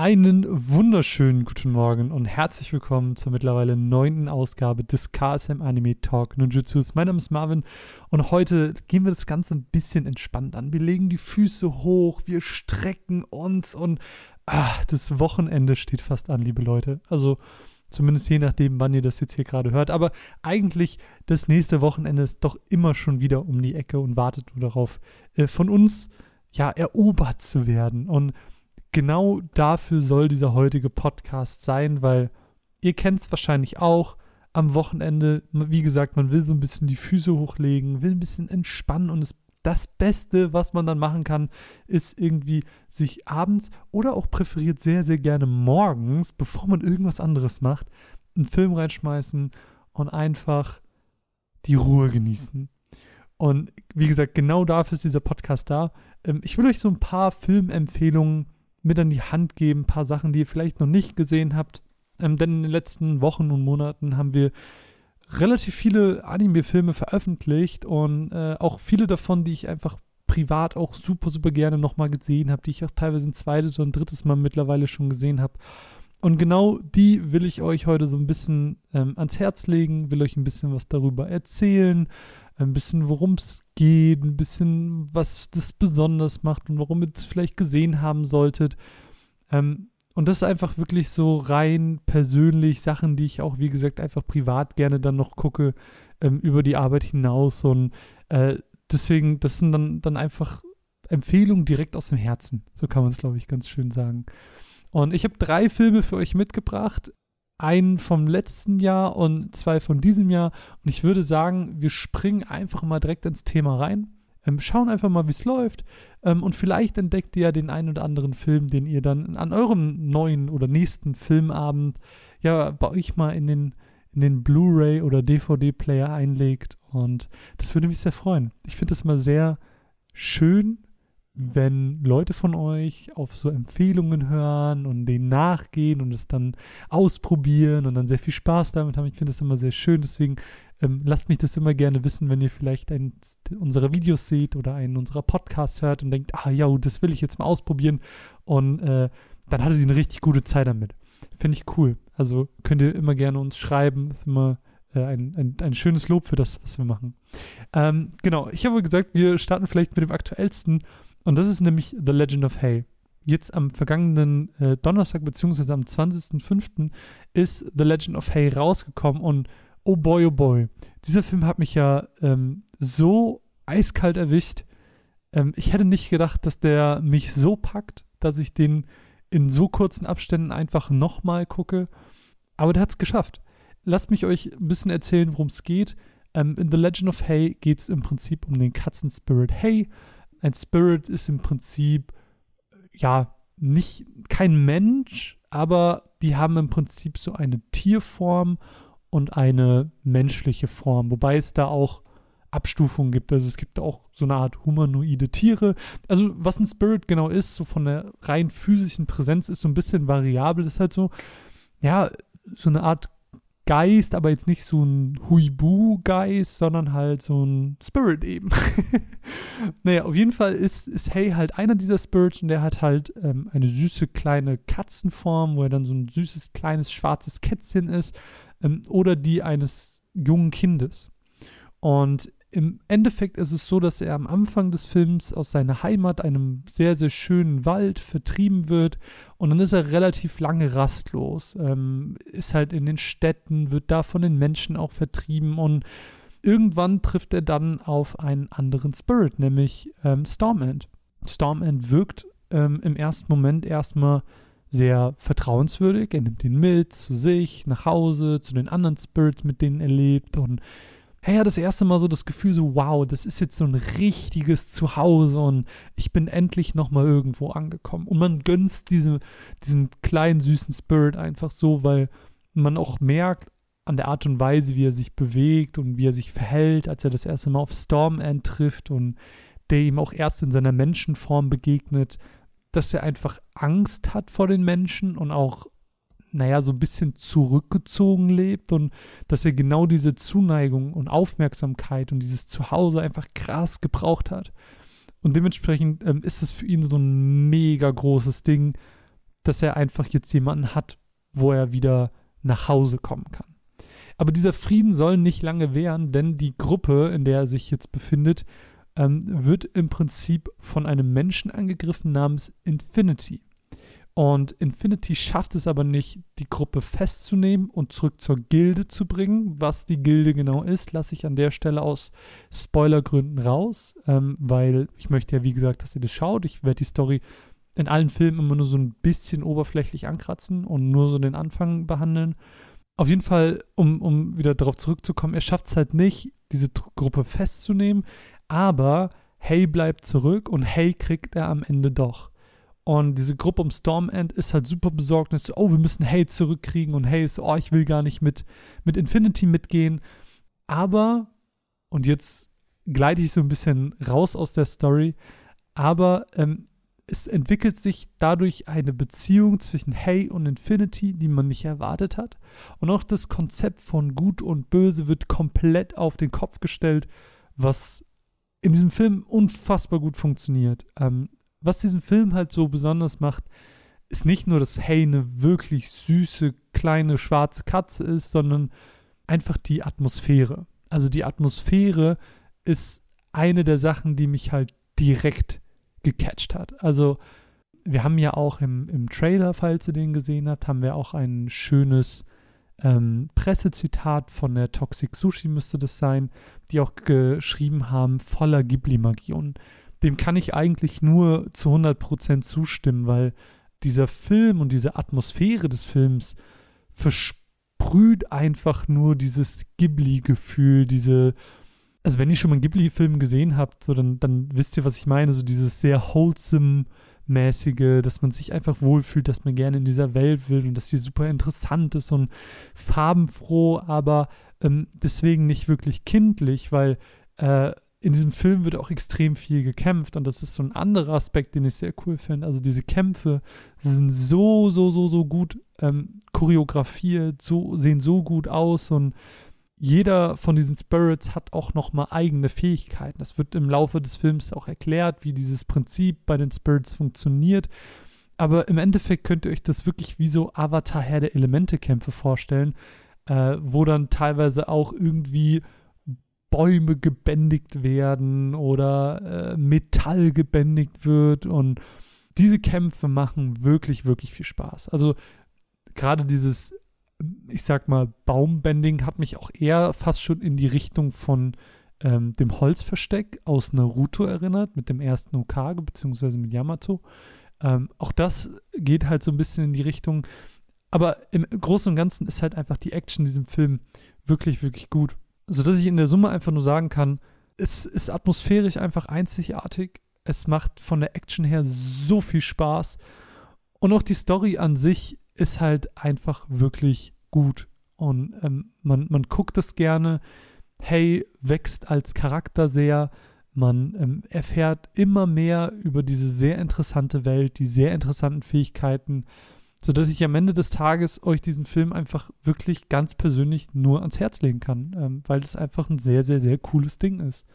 Einen wunderschönen guten Morgen und herzlich willkommen zur mittlerweile neunten Ausgabe des KSM Anime Talk Ninjutsus. Mein Name ist Marvin und heute gehen wir das Ganze ein bisschen entspannt an. Wir legen die Füße hoch, wir strecken uns und ah, das Wochenende steht fast an, liebe Leute. Also zumindest je nachdem, wann ihr das jetzt hier gerade hört. Aber eigentlich das nächste Wochenende ist doch immer schon wieder um die Ecke und wartet nur darauf, äh, von uns ja erobert zu werden und genau dafür soll dieser heutige Podcast sein, weil ihr kennt es wahrscheinlich auch. Am Wochenende, wie gesagt, man will so ein bisschen die Füße hochlegen, will ein bisschen entspannen und es, das Beste, was man dann machen kann, ist irgendwie sich abends oder auch präferiert sehr, sehr gerne morgens, bevor man irgendwas anderes macht, einen Film reinschmeißen und einfach die Ruhe genießen. Und wie gesagt, genau dafür ist dieser Podcast da. Ähm, ich will euch so ein paar Filmempfehlungen mit an die Hand geben, ein paar Sachen, die ihr vielleicht noch nicht gesehen habt. Ähm, denn in den letzten Wochen und Monaten haben wir relativ viele Anime-Filme veröffentlicht und äh, auch viele davon, die ich einfach privat auch super, super gerne nochmal gesehen habe, die ich auch teilweise ein zweites oder ein drittes Mal mittlerweile schon gesehen habe. Und genau die will ich euch heute so ein bisschen ähm, ans Herz legen, will euch ein bisschen was darüber erzählen, ein bisschen worum es geht, ein bisschen was das besonders macht und warum ihr es vielleicht gesehen haben solltet. Ähm, und das ist einfach wirklich so rein persönlich Sachen, die ich auch, wie gesagt, einfach privat gerne dann noch gucke, ähm, über die Arbeit hinaus. Und äh, deswegen, das sind dann, dann einfach Empfehlungen direkt aus dem Herzen. So kann man es, glaube ich, ganz schön sagen. Und ich habe drei Filme für euch mitgebracht einen vom letzten Jahr und zwei von diesem Jahr. Und ich würde sagen, wir springen einfach mal direkt ins Thema rein. Ähm, schauen einfach mal, wie es läuft. Ähm, und vielleicht entdeckt ihr ja den einen oder anderen Film, den ihr dann an eurem neuen oder nächsten Filmabend ja bei euch mal in den, in den Blu-ray oder DVD-Player einlegt. Und das würde mich sehr freuen. Ich finde das immer sehr schön, wenn Leute von euch auf so Empfehlungen hören und denen nachgehen und es dann ausprobieren und dann sehr viel Spaß damit haben. Ich finde das immer sehr schön. Deswegen ähm, lasst mich das immer gerne wissen, wenn ihr vielleicht einen unserer Videos seht oder einen unserer Podcasts hört und denkt, ah ja, das will ich jetzt mal ausprobieren. Und äh, dann hattet ihr eine richtig gute Zeit damit. Finde ich cool. Also könnt ihr immer gerne uns schreiben. Ist immer äh, ein, ein, ein, schönes Lob für das, was wir machen. Ähm, genau, ich habe gesagt, wir starten vielleicht mit dem aktuellsten und das ist nämlich The Legend of Hay. Jetzt am vergangenen äh, Donnerstag, beziehungsweise am 20.05. ist The Legend of Hay rausgekommen und oh boy, oh boy. Dieser Film hat mich ja ähm, so eiskalt erwischt. Ähm, ich hätte nicht gedacht, dass der mich so packt, dass ich den in so kurzen Abständen einfach nochmal gucke. Aber der hat es geschafft. Lasst mich euch ein bisschen erzählen, worum es geht. Ähm, in The Legend of Hay geht es im Prinzip um den Katzenspirit Hay ein Spirit ist im Prinzip, ja, nicht kein Mensch, aber die haben im Prinzip so eine Tierform und eine menschliche Form, wobei es da auch Abstufungen gibt. Also es gibt auch so eine Art humanoide Tiere. Also was ein Spirit genau ist, so von der rein physischen Präsenz, ist so ein bisschen variabel. Ist halt so, ja, so eine Art Geist, aber jetzt nicht so ein Huibu-Geist, sondern halt so ein Spirit eben. naja, auf jeden Fall ist, ist Hay halt einer dieser Spirits und der hat halt ähm, eine süße kleine Katzenform, wo er dann so ein süßes kleines schwarzes Kätzchen ist ähm, oder die eines jungen Kindes. Und im Endeffekt ist es so, dass er am Anfang des Films aus seiner Heimat, einem sehr, sehr schönen Wald, vertrieben wird. Und dann ist er relativ lange rastlos. Ähm, ist halt in den Städten, wird da von den Menschen auch vertrieben. Und irgendwann trifft er dann auf einen anderen Spirit, nämlich ähm, Stormend. Stormend wirkt ähm, im ersten Moment erstmal sehr vertrauenswürdig. Er nimmt ihn mit zu sich, nach Hause, zu den anderen Spirits, mit denen er lebt. Und hey, ja, das erste Mal so das Gefühl so, wow, das ist jetzt so ein richtiges Zuhause und ich bin endlich nochmal irgendwo angekommen. Und man gönnt diesem, diesem kleinen, süßen Spirit einfach so, weil man auch merkt an der Art und Weise, wie er sich bewegt und wie er sich verhält, als er das erste Mal auf Stormend trifft und der ihm auch erst in seiner Menschenform begegnet, dass er einfach Angst hat vor den Menschen und auch naja, so ein bisschen zurückgezogen lebt und dass er genau diese Zuneigung und Aufmerksamkeit und dieses Zuhause einfach krass gebraucht hat. Und dementsprechend ähm, ist es für ihn so ein mega großes Ding, dass er einfach jetzt jemanden hat, wo er wieder nach Hause kommen kann. Aber dieser Frieden soll nicht lange währen, denn die Gruppe, in der er sich jetzt befindet, ähm, wird im Prinzip von einem Menschen angegriffen namens Infinity. Und Infinity schafft es aber nicht, die Gruppe festzunehmen und zurück zur Gilde zu bringen. Was die Gilde genau ist, lasse ich an der Stelle aus Spoilergründen raus, ähm, weil ich möchte ja, wie gesagt, dass ihr das schaut. Ich werde die Story in allen Filmen immer nur so ein bisschen oberflächlich ankratzen und nur so den Anfang behandeln. Auf jeden Fall, um, um wieder darauf zurückzukommen, er schafft es halt nicht, diese Gruppe festzunehmen, aber Hay bleibt zurück und Hay kriegt er am Ende doch. Und diese Gruppe um Stormend ist halt super besorgt und ist so, oh, wir müssen Hay zurückkriegen und Hay ist oh, ich will gar nicht mit, mit Infinity mitgehen. Aber, und jetzt gleite ich so ein bisschen raus aus der Story, aber ähm, es entwickelt sich dadurch eine Beziehung zwischen Hay und Infinity, die man nicht erwartet hat. Und auch das Konzept von Gut und Böse wird komplett auf den Kopf gestellt, was in diesem Film unfassbar gut funktioniert. Ähm, was diesen Film halt so besonders macht, ist nicht nur, dass Hay eine wirklich süße, kleine, schwarze Katze ist, sondern einfach die Atmosphäre. Also die Atmosphäre ist eine der Sachen, die mich halt direkt gecatcht hat. Also wir haben ja auch im, im Trailer, falls ihr den gesehen habt, haben wir auch ein schönes ähm, Pressezitat von der Toxic Sushi müsste das sein, die auch geschrieben haben, voller Ghibli-Magie. Und dem kann ich eigentlich nur zu 100% zustimmen, weil dieser Film und diese Atmosphäre des Films versprüht einfach nur dieses Ghibli-Gefühl, diese also wenn ihr schon mal einen Ghibli-Film gesehen habt, so dann, dann wisst ihr, was ich meine, so dieses sehr wholesome mäßige, dass man sich einfach wohlfühlt, dass man gerne in dieser Welt will und dass sie super interessant ist und farbenfroh, aber ähm, deswegen nicht wirklich kindlich, weil äh, in diesem Film wird auch extrem viel gekämpft und das ist so ein anderer Aspekt, den ich sehr cool finde. Also diese Kämpfe sind so, so, so, so gut ähm, choreografiert, so, sehen so gut aus und jeder von diesen Spirits hat auch nochmal eigene Fähigkeiten. Das wird im Laufe des Films auch erklärt, wie dieses Prinzip bei den Spirits funktioniert. Aber im Endeffekt könnt ihr euch das wirklich wie so Avatar Herr der Elemente-Kämpfe vorstellen, äh, wo dann teilweise auch irgendwie Bäume gebändigt werden oder äh, Metall gebändigt wird. Und diese Kämpfe machen wirklich, wirklich viel Spaß. Also gerade dieses ich sag mal, Baumbending hat mich auch eher fast schon in die Richtung von ähm, dem Holzversteck aus Naruto erinnert, mit dem ersten Okage, beziehungsweise mit Yamato. Ähm, auch das geht halt so ein bisschen in die Richtung. Aber im Großen und Ganzen ist halt einfach die Action in diesem Film wirklich, wirklich gut. Sodass ich in der Summe einfach nur sagen kann, es ist atmosphärisch einfach einzigartig. Es macht von der Action her so viel Spaß. Und auch die Story an sich ist halt einfach wirklich gut. Und ähm, man, man guckt es gerne. Hey wächst als Charakter sehr. Man ähm, erfährt immer mehr über diese sehr interessante Welt, die sehr interessanten Fähigkeiten, sodass ich am Ende des Tages euch diesen Film einfach wirklich ganz persönlich nur ans Herz legen kann, ähm, weil es einfach ein sehr, sehr, sehr cooles Ding ist.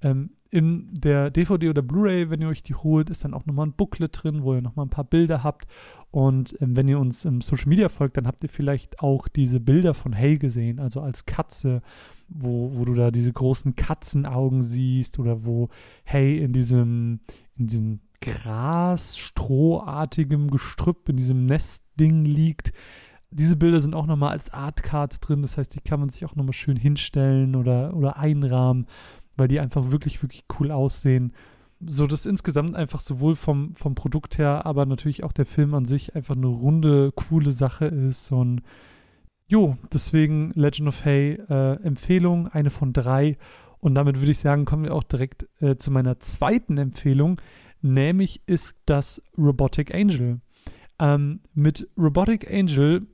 Ähm, in der DVD oder Blu-ray, wenn ihr euch die holt, ist dann auch nochmal ein Booklet drin, wo ihr nochmal ein paar Bilder habt. Und ähm, wenn ihr uns im Social Media folgt, dann habt ihr vielleicht auch diese Bilder von Hay gesehen, also als Katze, wo, wo du da diese großen Katzenaugen siehst oder wo Hay in diesem, in diesem Gras, strohartigem Gestrüpp, in diesem Nestding liegt. Diese Bilder sind auch nochmal als Artcards drin, das heißt, die kann man sich auch nochmal schön hinstellen oder, oder einrahmen weil die einfach wirklich, wirklich cool aussehen. So dass insgesamt einfach sowohl vom, vom Produkt her, aber natürlich auch der Film an sich einfach eine runde, coole Sache ist. Und jo, deswegen Legend of Hay äh, Empfehlung, eine von drei. Und damit würde ich sagen, kommen wir auch direkt äh, zu meiner zweiten Empfehlung, nämlich ist das Robotic Angel. Ähm, mit Robotic Angel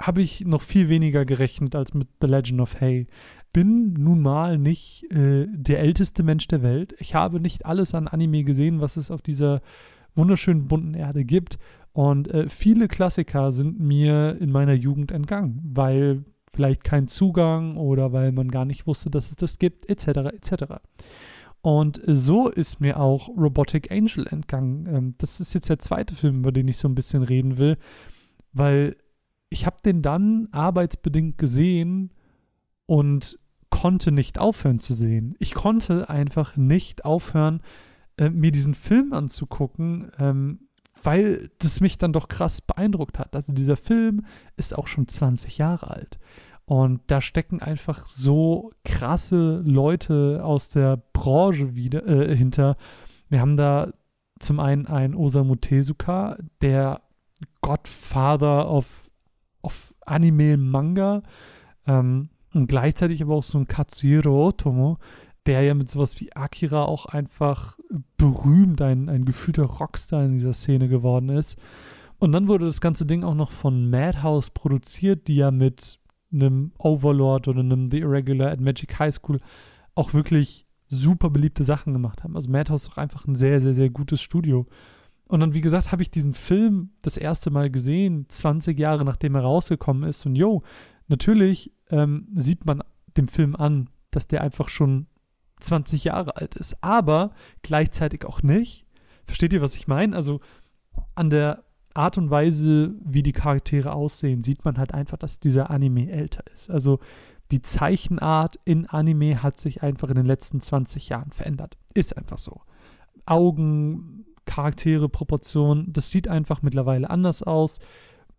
habe ich noch viel weniger gerechnet als mit The Legend of Hay bin nun mal nicht äh, der älteste Mensch der Welt. Ich habe nicht alles an Anime gesehen, was es auf dieser wunderschönen bunten Erde gibt. Und äh, viele Klassiker sind mir in meiner Jugend entgangen, weil vielleicht kein Zugang oder weil man gar nicht wusste, dass es das gibt, etc. etc. Und so ist mir auch Robotic Angel entgangen. Ähm, das ist jetzt der zweite Film, über den ich so ein bisschen reden will, weil ich habe den dann arbeitsbedingt gesehen und konnte nicht aufhören zu sehen. Ich konnte einfach nicht aufhören, äh, mir diesen Film anzugucken, ähm, weil das mich dann doch krass beeindruckt hat. Also dieser Film ist auch schon 20 Jahre alt. Und da stecken einfach so krasse Leute aus der Branche wieder äh, hinter. Wir haben da zum einen einen Osamu Tezuka, der Godfather of, of Anime Manga. Ähm, und gleichzeitig aber auch so ein Katsuhiro Otomo, der ja mit sowas wie Akira auch einfach berühmt, ein, ein gefühlter Rockstar in dieser Szene geworden ist. Und dann wurde das ganze Ding auch noch von Madhouse produziert, die ja mit einem Overlord oder einem The Irregular at Magic High School auch wirklich super beliebte Sachen gemacht haben. Also Madhouse ist auch einfach ein sehr, sehr, sehr gutes Studio. Und dann, wie gesagt, habe ich diesen Film das erste Mal gesehen, 20 Jahre nachdem er rausgekommen ist. Und yo, natürlich ähm, sieht man dem Film an, dass der einfach schon 20 Jahre alt ist, aber gleichzeitig auch nicht. Versteht ihr, was ich meine? Also an der Art und Weise, wie die Charaktere aussehen, sieht man halt einfach, dass dieser Anime älter ist. Also die Zeichenart in Anime hat sich einfach in den letzten 20 Jahren verändert. Ist einfach so. Augen, Charaktere, Proportionen, das sieht einfach mittlerweile anders aus.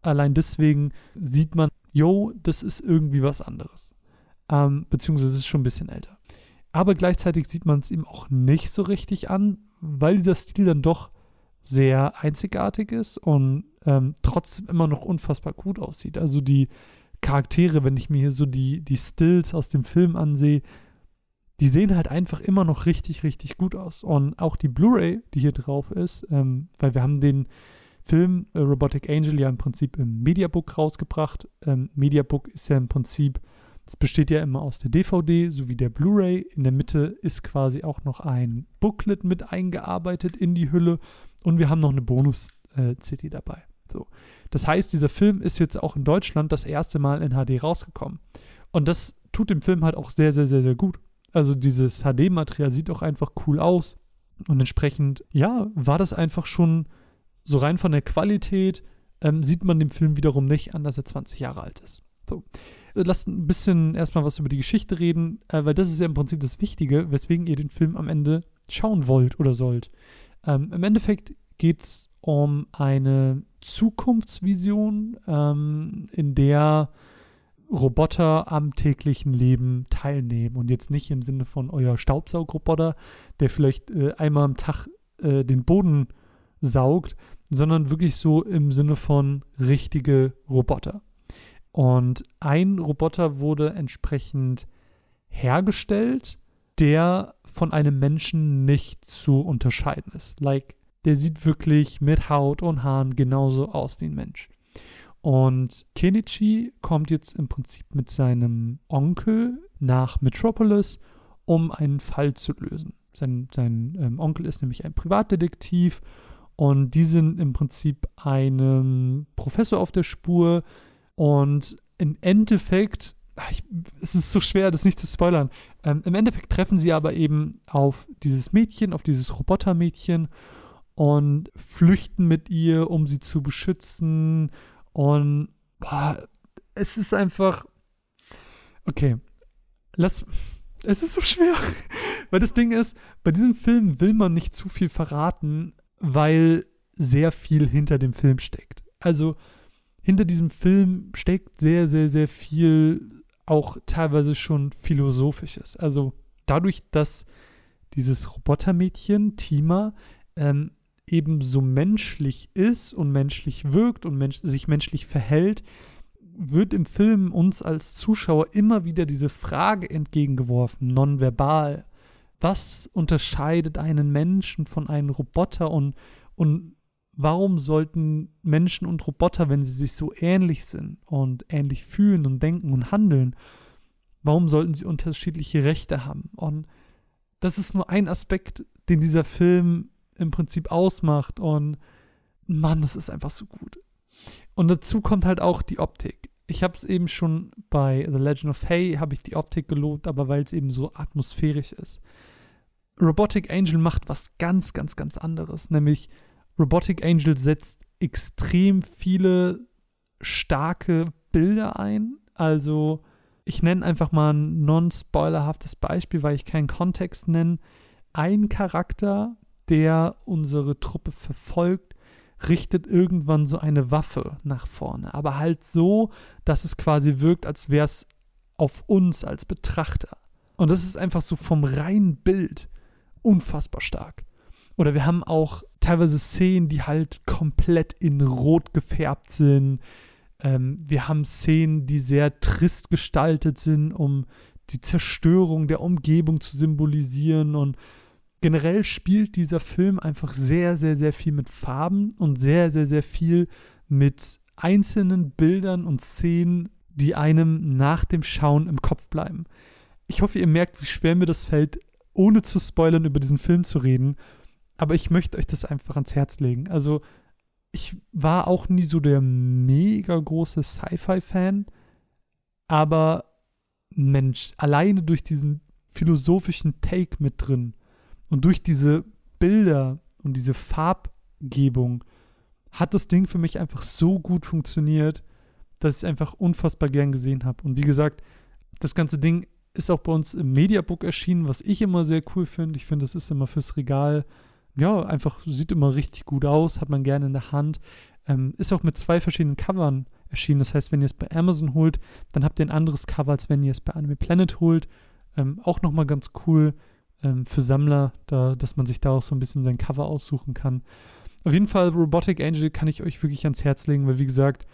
Allein deswegen sieht man, yo, das ist irgendwie was anderes. Ähm, beziehungsweise es ist schon ein bisschen älter. Aber gleichzeitig sieht man es ihm auch nicht so richtig an, weil dieser Stil dann doch sehr einzigartig ist und ähm, trotzdem immer noch unfassbar gut aussieht. Also die Charaktere, wenn ich mir hier so die, die Stills aus dem Film ansehe, die sehen halt einfach immer noch richtig, richtig gut aus. Und auch die Blu-ray, die hier drauf ist, ähm, weil wir haben den Film äh, Robotic Angel ja im Prinzip im Mediabook rausgebracht. Ähm, Mediabook ist ja im Prinzip, es besteht ja immer aus der DVD sowie der Blu-ray. In der Mitte ist quasi auch noch ein Booklet mit eingearbeitet in die Hülle und wir haben noch eine Bonus-CD dabei. So. Das heißt, dieser Film ist jetzt auch in Deutschland das erste Mal in HD rausgekommen. Und das tut dem Film halt auch sehr, sehr, sehr, sehr gut. Also dieses HD-Material sieht auch einfach cool aus. Und entsprechend, ja, war das einfach schon so rein von der Qualität, ähm, sieht man dem Film wiederum nicht an, dass er 20 Jahre alt ist. So. Lasst ein bisschen erstmal was über die Geschichte reden, äh, weil das ist ja im Prinzip das Wichtige, weswegen ihr den Film am Ende schauen wollt oder sollt. Ähm, Im Endeffekt geht es um eine Zukunftsvision, ähm, in der Roboter am täglichen Leben teilnehmen. Und jetzt nicht im Sinne von euer Staubsaugroboter, der vielleicht äh, einmal am Tag äh, den Boden saugt, sondern wirklich so im Sinne von richtige Roboter. Und ein Roboter wurde entsprechend hergestellt, der von einem Menschen nicht zu unterscheiden ist. Like, der sieht wirklich mit Haut und Haaren genauso aus wie ein Mensch. Und Kenichi kommt jetzt im Prinzip mit seinem Onkel nach Metropolis, um einen Fall zu lösen. Sein, sein ähm, Onkel ist nämlich ein Privatdetektiv und die sind im Prinzip einem Professor auf der Spur und im Endeffekt ich, es ist so schwer, das nicht zu spoilern. Ähm, Im Endeffekt treffen sie aber eben auf dieses Mädchen, auf dieses Robotermädchen und flüchten mit ihr, um sie zu beschützen. Und boah, es ist einfach. Okay. Lass. Es ist so schwer. weil das Ding ist, bei diesem Film will man nicht zu viel verraten, weil sehr viel hinter dem Film steckt. Also hinter diesem Film steckt sehr, sehr, sehr viel auch teilweise schon philosophisches. Also dadurch, dass dieses Robotermädchen, Tima, ähm, eben so menschlich ist und menschlich wirkt und mensch sich menschlich verhält, wird im Film uns als Zuschauer immer wieder diese Frage entgegengeworfen, nonverbal. Was unterscheidet einen Menschen von einem Roboter und, und warum sollten Menschen und Roboter, wenn sie sich so ähnlich sind und ähnlich fühlen und denken und handeln, warum sollten sie unterschiedliche Rechte haben? Und das ist nur ein Aspekt, den dieser Film im Prinzip ausmacht. Und Mann, das ist einfach so gut. Und dazu kommt halt auch die Optik. Ich habe es eben schon bei The Legend of Hay, habe ich die Optik gelobt, aber weil es eben so atmosphärisch ist. Robotic Angel macht was ganz, ganz, ganz anderes. Nämlich Robotic Angel setzt extrem viele starke Bilder ein. Also ich nenne einfach mal ein non-spoilerhaftes Beispiel, weil ich keinen Kontext nenne. Ein Charakter, der unsere Truppe verfolgt, richtet irgendwann so eine Waffe nach vorne. Aber halt so, dass es quasi wirkt, als wäre es auf uns als Betrachter. Und das ist einfach so vom reinen Bild unfassbar stark. Oder wir haben auch teilweise Szenen, die halt komplett in Rot gefärbt sind. Ähm, wir haben Szenen, die sehr trist gestaltet sind, um die Zerstörung der Umgebung zu symbolisieren. Und generell spielt dieser Film einfach sehr, sehr, sehr viel mit Farben und sehr, sehr, sehr viel mit einzelnen Bildern und Szenen, die einem nach dem Schauen im Kopf bleiben. Ich hoffe, ihr merkt, wie schwer mir das fällt, ohne zu spoilern über diesen Film zu reden. Aber ich möchte euch das einfach ans Herz legen. Also, ich war auch nie so der mega große Sci-Fi-Fan, aber Mensch, alleine durch diesen philosophischen Take mit drin und durch diese Bilder und diese Farbgebung hat das Ding für mich einfach so gut funktioniert, dass ich es einfach unfassbar gern gesehen habe. Und wie gesagt, das ganze Ding ist auch bei uns im Mediabook erschienen, was ich immer sehr cool finde. Ich finde, das ist immer fürs Regal. Ja, einfach sieht immer richtig gut aus, hat man gerne in der Hand. Ähm, ist auch mit zwei verschiedenen Covern erschienen. Das heißt, wenn ihr es bei Amazon holt, dann habt ihr ein anderes Cover, als wenn ihr es bei Anime Planet holt. Ähm, auch nochmal ganz cool ähm, für Sammler, da, dass man sich da auch so ein bisschen sein Cover aussuchen kann. Auf jeden Fall, Robotic Angel kann ich euch wirklich ans Herz legen, weil wie gesagt,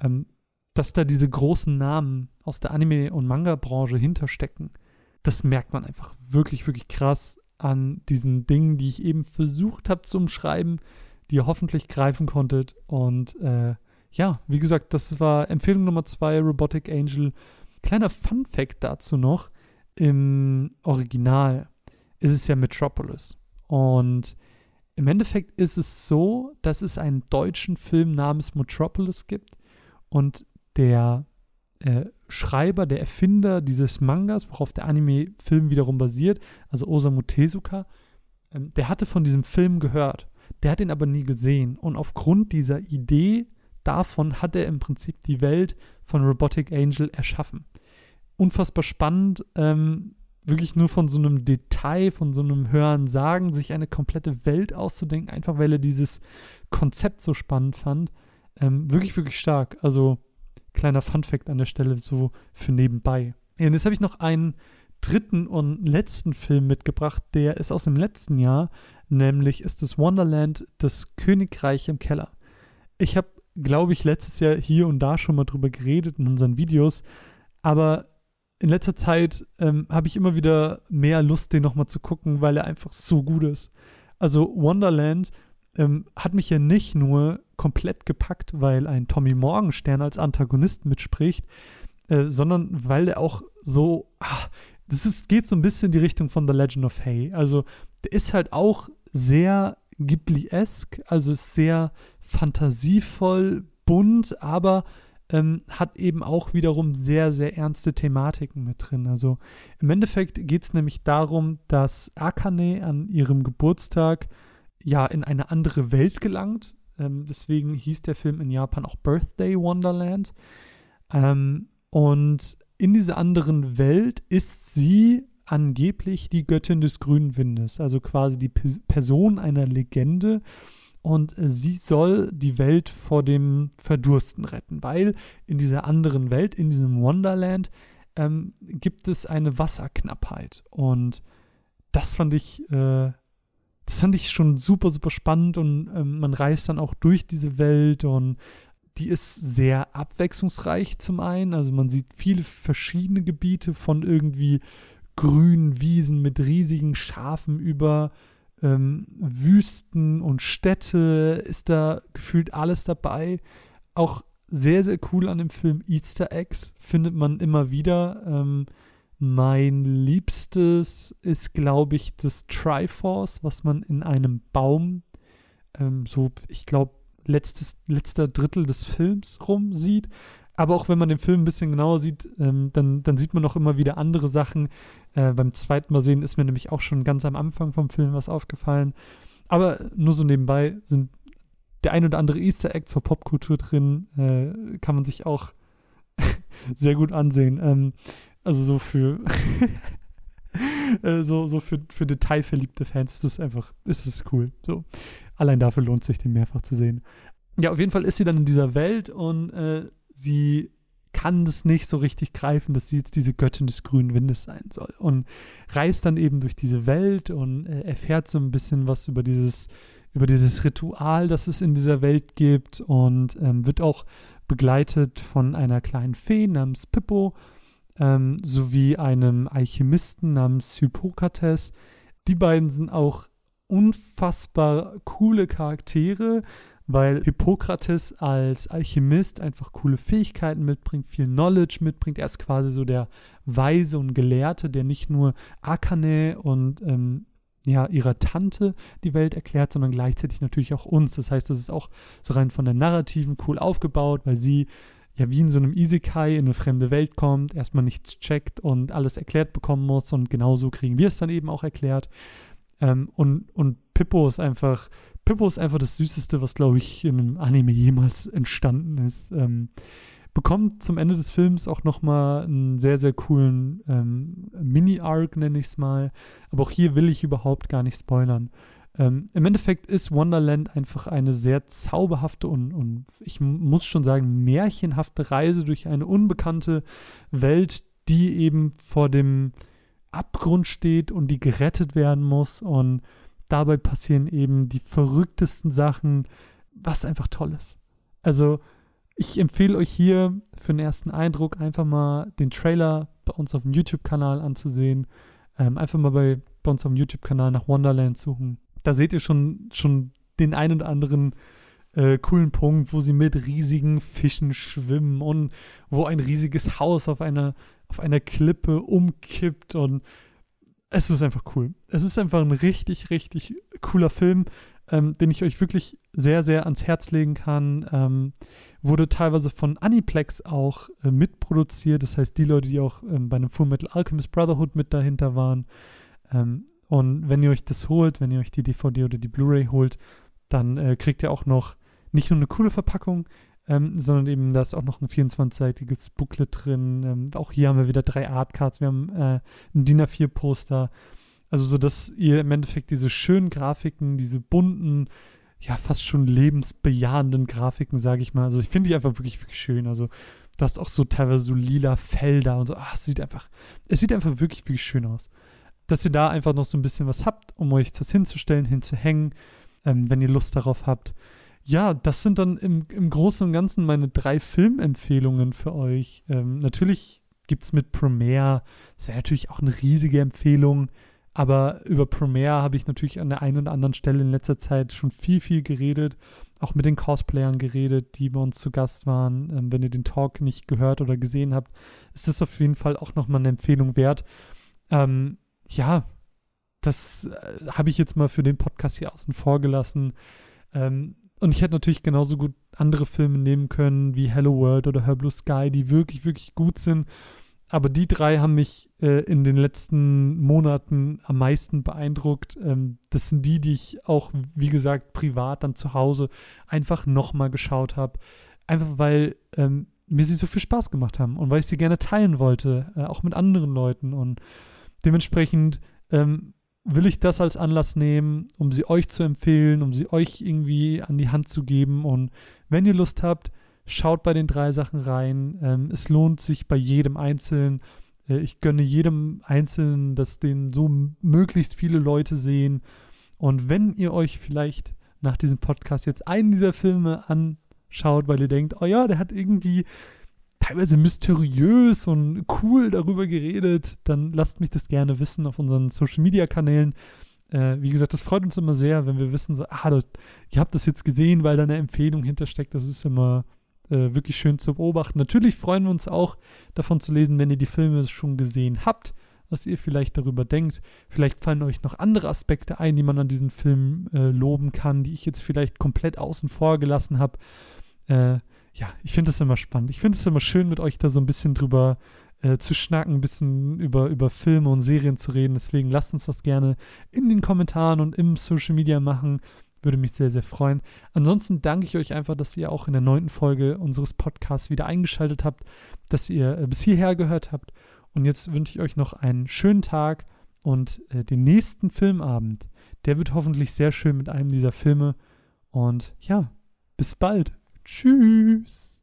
ähm, dass da diese großen Namen aus der Anime- und Manga-Branche hinterstecken, das merkt man einfach wirklich, wirklich krass an diesen Dingen, die ich eben versucht habe zu umschreiben, die ihr hoffentlich greifen konntet. Und äh, ja, wie gesagt, das war Empfehlung Nummer zwei, Robotic Angel. Kleiner Fun Fact dazu noch: Im Original ist es ja Metropolis. Und im Endeffekt ist es so, dass es einen deutschen Film namens Metropolis gibt. Und der äh, Schreiber, der Erfinder dieses Mangas, worauf der Anime-Film wiederum basiert, also Osamu Tezuka, ähm, der hatte von diesem Film gehört. Der hat ihn aber nie gesehen. Und aufgrund dieser Idee davon hat er im Prinzip die Welt von Robotic Angel erschaffen. Unfassbar spannend, ähm, wirklich nur von so einem Detail, von so einem Hören sagen, sich eine komplette Welt auszudenken, einfach weil er dieses Konzept so spannend fand. Ähm, wirklich, wirklich stark. Also Kleiner Funfact an der Stelle so für nebenbei. Ja, und jetzt habe ich noch einen dritten und letzten Film mitgebracht, der ist aus dem letzten Jahr, nämlich ist das Wonderland, das Königreich im Keller. Ich habe, glaube ich, letztes Jahr hier und da schon mal drüber geredet in unseren Videos, aber in letzter Zeit ähm, habe ich immer wieder mehr Lust, den nochmal zu gucken, weil er einfach so gut ist. Also Wonderland ähm, hat mich ja nicht nur komplett gepackt, weil ein Tommy Morgenstern als Antagonist mitspricht, äh, sondern weil er auch so, ach, das ist, geht so ein bisschen in die Richtung von The Legend of Hay. Also der ist halt auch sehr Ghibli-esque, also ist sehr fantasievoll, bunt, aber ähm, hat eben auch wiederum sehr, sehr ernste Thematiken mit drin. Also im Endeffekt geht es nämlich darum, dass Akane an ihrem Geburtstag ja in eine andere Welt gelangt. Ähm, deswegen hieß der Film in Japan auch Birthday Wonderland. Ähm, und in dieser anderen Welt ist sie angeblich die Göttin des grünen Windes, also quasi die P Person einer Legende. Und sie soll die Welt vor dem Verdursten retten, weil in dieser anderen Welt, in diesem Wonderland, ähm, gibt es eine Wasserknappheit. Und das fand ich äh, das fand ich schon super, super spannend und ähm, man reist dann auch durch diese Welt und die ist sehr abwechslungsreich zum einen. Also man sieht viele verschiedene Gebiete von irgendwie grünen Wiesen mit riesigen Schafen über ähm, Wüsten und Städte ist da gefühlt alles dabei. Auch sehr, sehr cool an dem Film Easter Eggs findet man immer wieder. Ähm, mein liebstes ist, glaube ich, das Triforce, was man in einem Baum, ähm, so, ich glaube, letzter Drittel des Films rum sieht. Aber auch wenn man den Film ein bisschen genauer sieht, ähm, dann, dann sieht man noch immer wieder andere Sachen. Äh, beim zweiten Mal sehen ist mir nämlich auch schon ganz am Anfang vom Film was aufgefallen. Aber nur so nebenbei sind der ein oder andere Easter Egg zur Popkultur drin. Äh, kann man sich auch sehr gut ansehen. Ähm, also so für äh, so, so für, für detailverliebte Fans ist das einfach, ist es cool. So. Allein dafür lohnt sich, den mehrfach zu sehen. Ja, auf jeden Fall ist sie dann in dieser Welt und äh, sie kann es nicht so richtig greifen, dass sie jetzt diese Göttin des grünen Windes sein soll. Und reist dann eben durch diese Welt und äh, erfährt so ein bisschen was über dieses, über dieses Ritual, das es in dieser Welt gibt und ähm, wird auch begleitet von einer kleinen Fee namens Pippo ähm, sowie einem Alchemisten namens Hippokrates. Die beiden sind auch unfassbar coole Charaktere weil Hippokrates als Alchemist einfach coole Fähigkeiten mitbringt, viel Knowledge mitbringt. Er ist quasi so der Weise und Gelehrte, der nicht nur Akane und ähm, ja, ihrer Tante die Welt erklärt, sondern gleichzeitig natürlich auch uns. Das heißt, das ist auch so rein von der Narrativen cool aufgebaut, weil sie ja wie in so einem Isekai in eine fremde Welt kommt, erstmal nichts checkt und alles erklärt bekommen muss und genauso kriegen wir es dann eben auch erklärt. Ähm, und, und Pippo ist einfach Pippo ist einfach das Süßeste, was, glaube ich, in einem Anime jemals entstanden ist. Ähm, bekommt zum Ende des Films auch nochmal einen sehr, sehr coolen ähm, Mini-Arc, nenne ich es mal. Aber auch hier will ich überhaupt gar nicht spoilern. Ähm, Im Endeffekt ist Wonderland einfach eine sehr zauberhafte und, und ich muss schon sagen, märchenhafte Reise durch eine unbekannte Welt, die eben vor dem Abgrund steht und die gerettet werden muss. Und dabei passieren eben die verrücktesten Sachen, was einfach toll ist. Also, ich empfehle euch hier für den ersten Eindruck einfach mal den Trailer bei uns auf dem YouTube-Kanal anzusehen. Ähm, einfach mal bei, bei uns auf dem YouTube-Kanal nach Wonderland suchen. Da seht ihr schon, schon den einen oder anderen äh, coolen Punkt, wo sie mit riesigen Fischen schwimmen und wo ein riesiges Haus auf einer, auf einer Klippe umkippt und es ist einfach cool. Es ist einfach ein richtig, richtig cooler Film, ähm, den ich euch wirklich sehr, sehr ans Herz legen kann. Ähm, wurde teilweise von Aniplex auch äh, mitproduziert. Das heißt, die Leute, die auch ähm, bei einem Full Metal Alchemist Brotherhood mit dahinter waren. Und wenn ihr euch das holt, wenn ihr euch die DVD oder die Blu-ray holt, dann äh, kriegt ihr auch noch nicht nur eine coole Verpackung, ähm, sondern eben da ist auch noch ein 24-seitiges Booklet drin. Ähm, auch hier haben wir wieder drei Artcards, wir haben äh, ein DIN A4-Poster. Also so, dass ihr im Endeffekt diese schönen Grafiken, diese bunten, ja fast schon lebensbejahenden Grafiken, sage ich mal. Also ich finde die einfach wirklich, wirklich schön. Also du hast auch so teilweise so lila Felder und so. Ach, es sieht einfach, es sieht einfach wirklich, wirklich schön aus. Dass ihr da einfach noch so ein bisschen was habt, um euch das hinzustellen, hinzuhängen, ähm, wenn ihr Lust darauf habt ja, das sind dann im, im Großen und Ganzen meine drei Filmempfehlungen für euch. Ähm, natürlich gibt es mit Premiere, das wäre natürlich auch eine riesige Empfehlung, aber über Premiere habe ich natürlich an der einen oder anderen Stelle in letzter Zeit schon viel, viel geredet, auch mit den Cosplayern geredet, die bei uns zu Gast waren. Ähm, wenn ihr den Talk nicht gehört oder gesehen habt, ist das auf jeden Fall auch nochmal eine Empfehlung wert. Ähm, ja, das äh, habe ich jetzt mal für den Podcast hier außen vor gelassen. Ähm, und ich hätte natürlich genauso gut andere Filme nehmen können, wie Hello World oder Her Blue Sky, die wirklich, wirklich gut sind. Aber die drei haben mich äh, in den letzten Monaten am meisten beeindruckt. Ähm, das sind die, die ich auch, wie gesagt, privat dann zu Hause einfach nochmal geschaut habe. Einfach weil ähm, mir sie so viel Spaß gemacht haben und weil ich sie gerne teilen wollte, äh, auch mit anderen Leuten. Und dementsprechend ähm, will ich das als Anlass nehmen, um sie euch zu empfehlen, um sie euch irgendwie an die Hand zu geben. Und wenn ihr Lust habt, schaut bei den drei Sachen rein. Ähm, es lohnt sich bei jedem Einzelnen. Äh, ich gönne jedem Einzelnen, dass den so möglichst viele Leute sehen. Und wenn ihr euch vielleicht nach diesem Podcast jetzt einen dieser Filme anschaut, weil ihr denkt, oh ja, der hat irgendwie teilweise mysteriös und cool darüber geredet, dann lasst mich das gerne wissen auf unseren Social Media Kanälen. Äh, wie gesagt, das freut uns immer sehr, wenn wir wissen, so, ah, das, ihr habt das jetzt gesehen, weil da eine Empfehlung hintersteckt. Das ist immer äh, wirklich schön zu beobachten. Natürlich freuen wir uns auch davon zu lesen, wenn ihr die Filme schon gesehen habt, was ihr vielleicht darüber denkt. Vielleicht fallen euch noch andere Aspekte ein, die man an diesen Film äh, loben kann, die ich jetzt vielleicht komplett außen vor gelassen habe. Äh, ja, ich finde es immer spannend. Ich finde es immer schön, mit euch da so ein bisschen drüber äh, zu schnacken, ein bisschen über, über Filme und Serien zu reden. Deswegen lasst uns das gerne in den Kommentaren und im Social Media machen. Würde mich sehr, sehr freuen. Ansonsten danke ich euch einfach, dass ihr auch in der neunten Folge unseres Podcasts wieder eingeschaltet habt, dass ihr äh, bis hierher gehört habt. Und jetzt wünsche ich euch noch einen schönen Tag und äh, den nächsten Filmabend. Der wird hoffentlich sehr schön mit einem dieser Filme. Und ja, bis bald. Tschüss.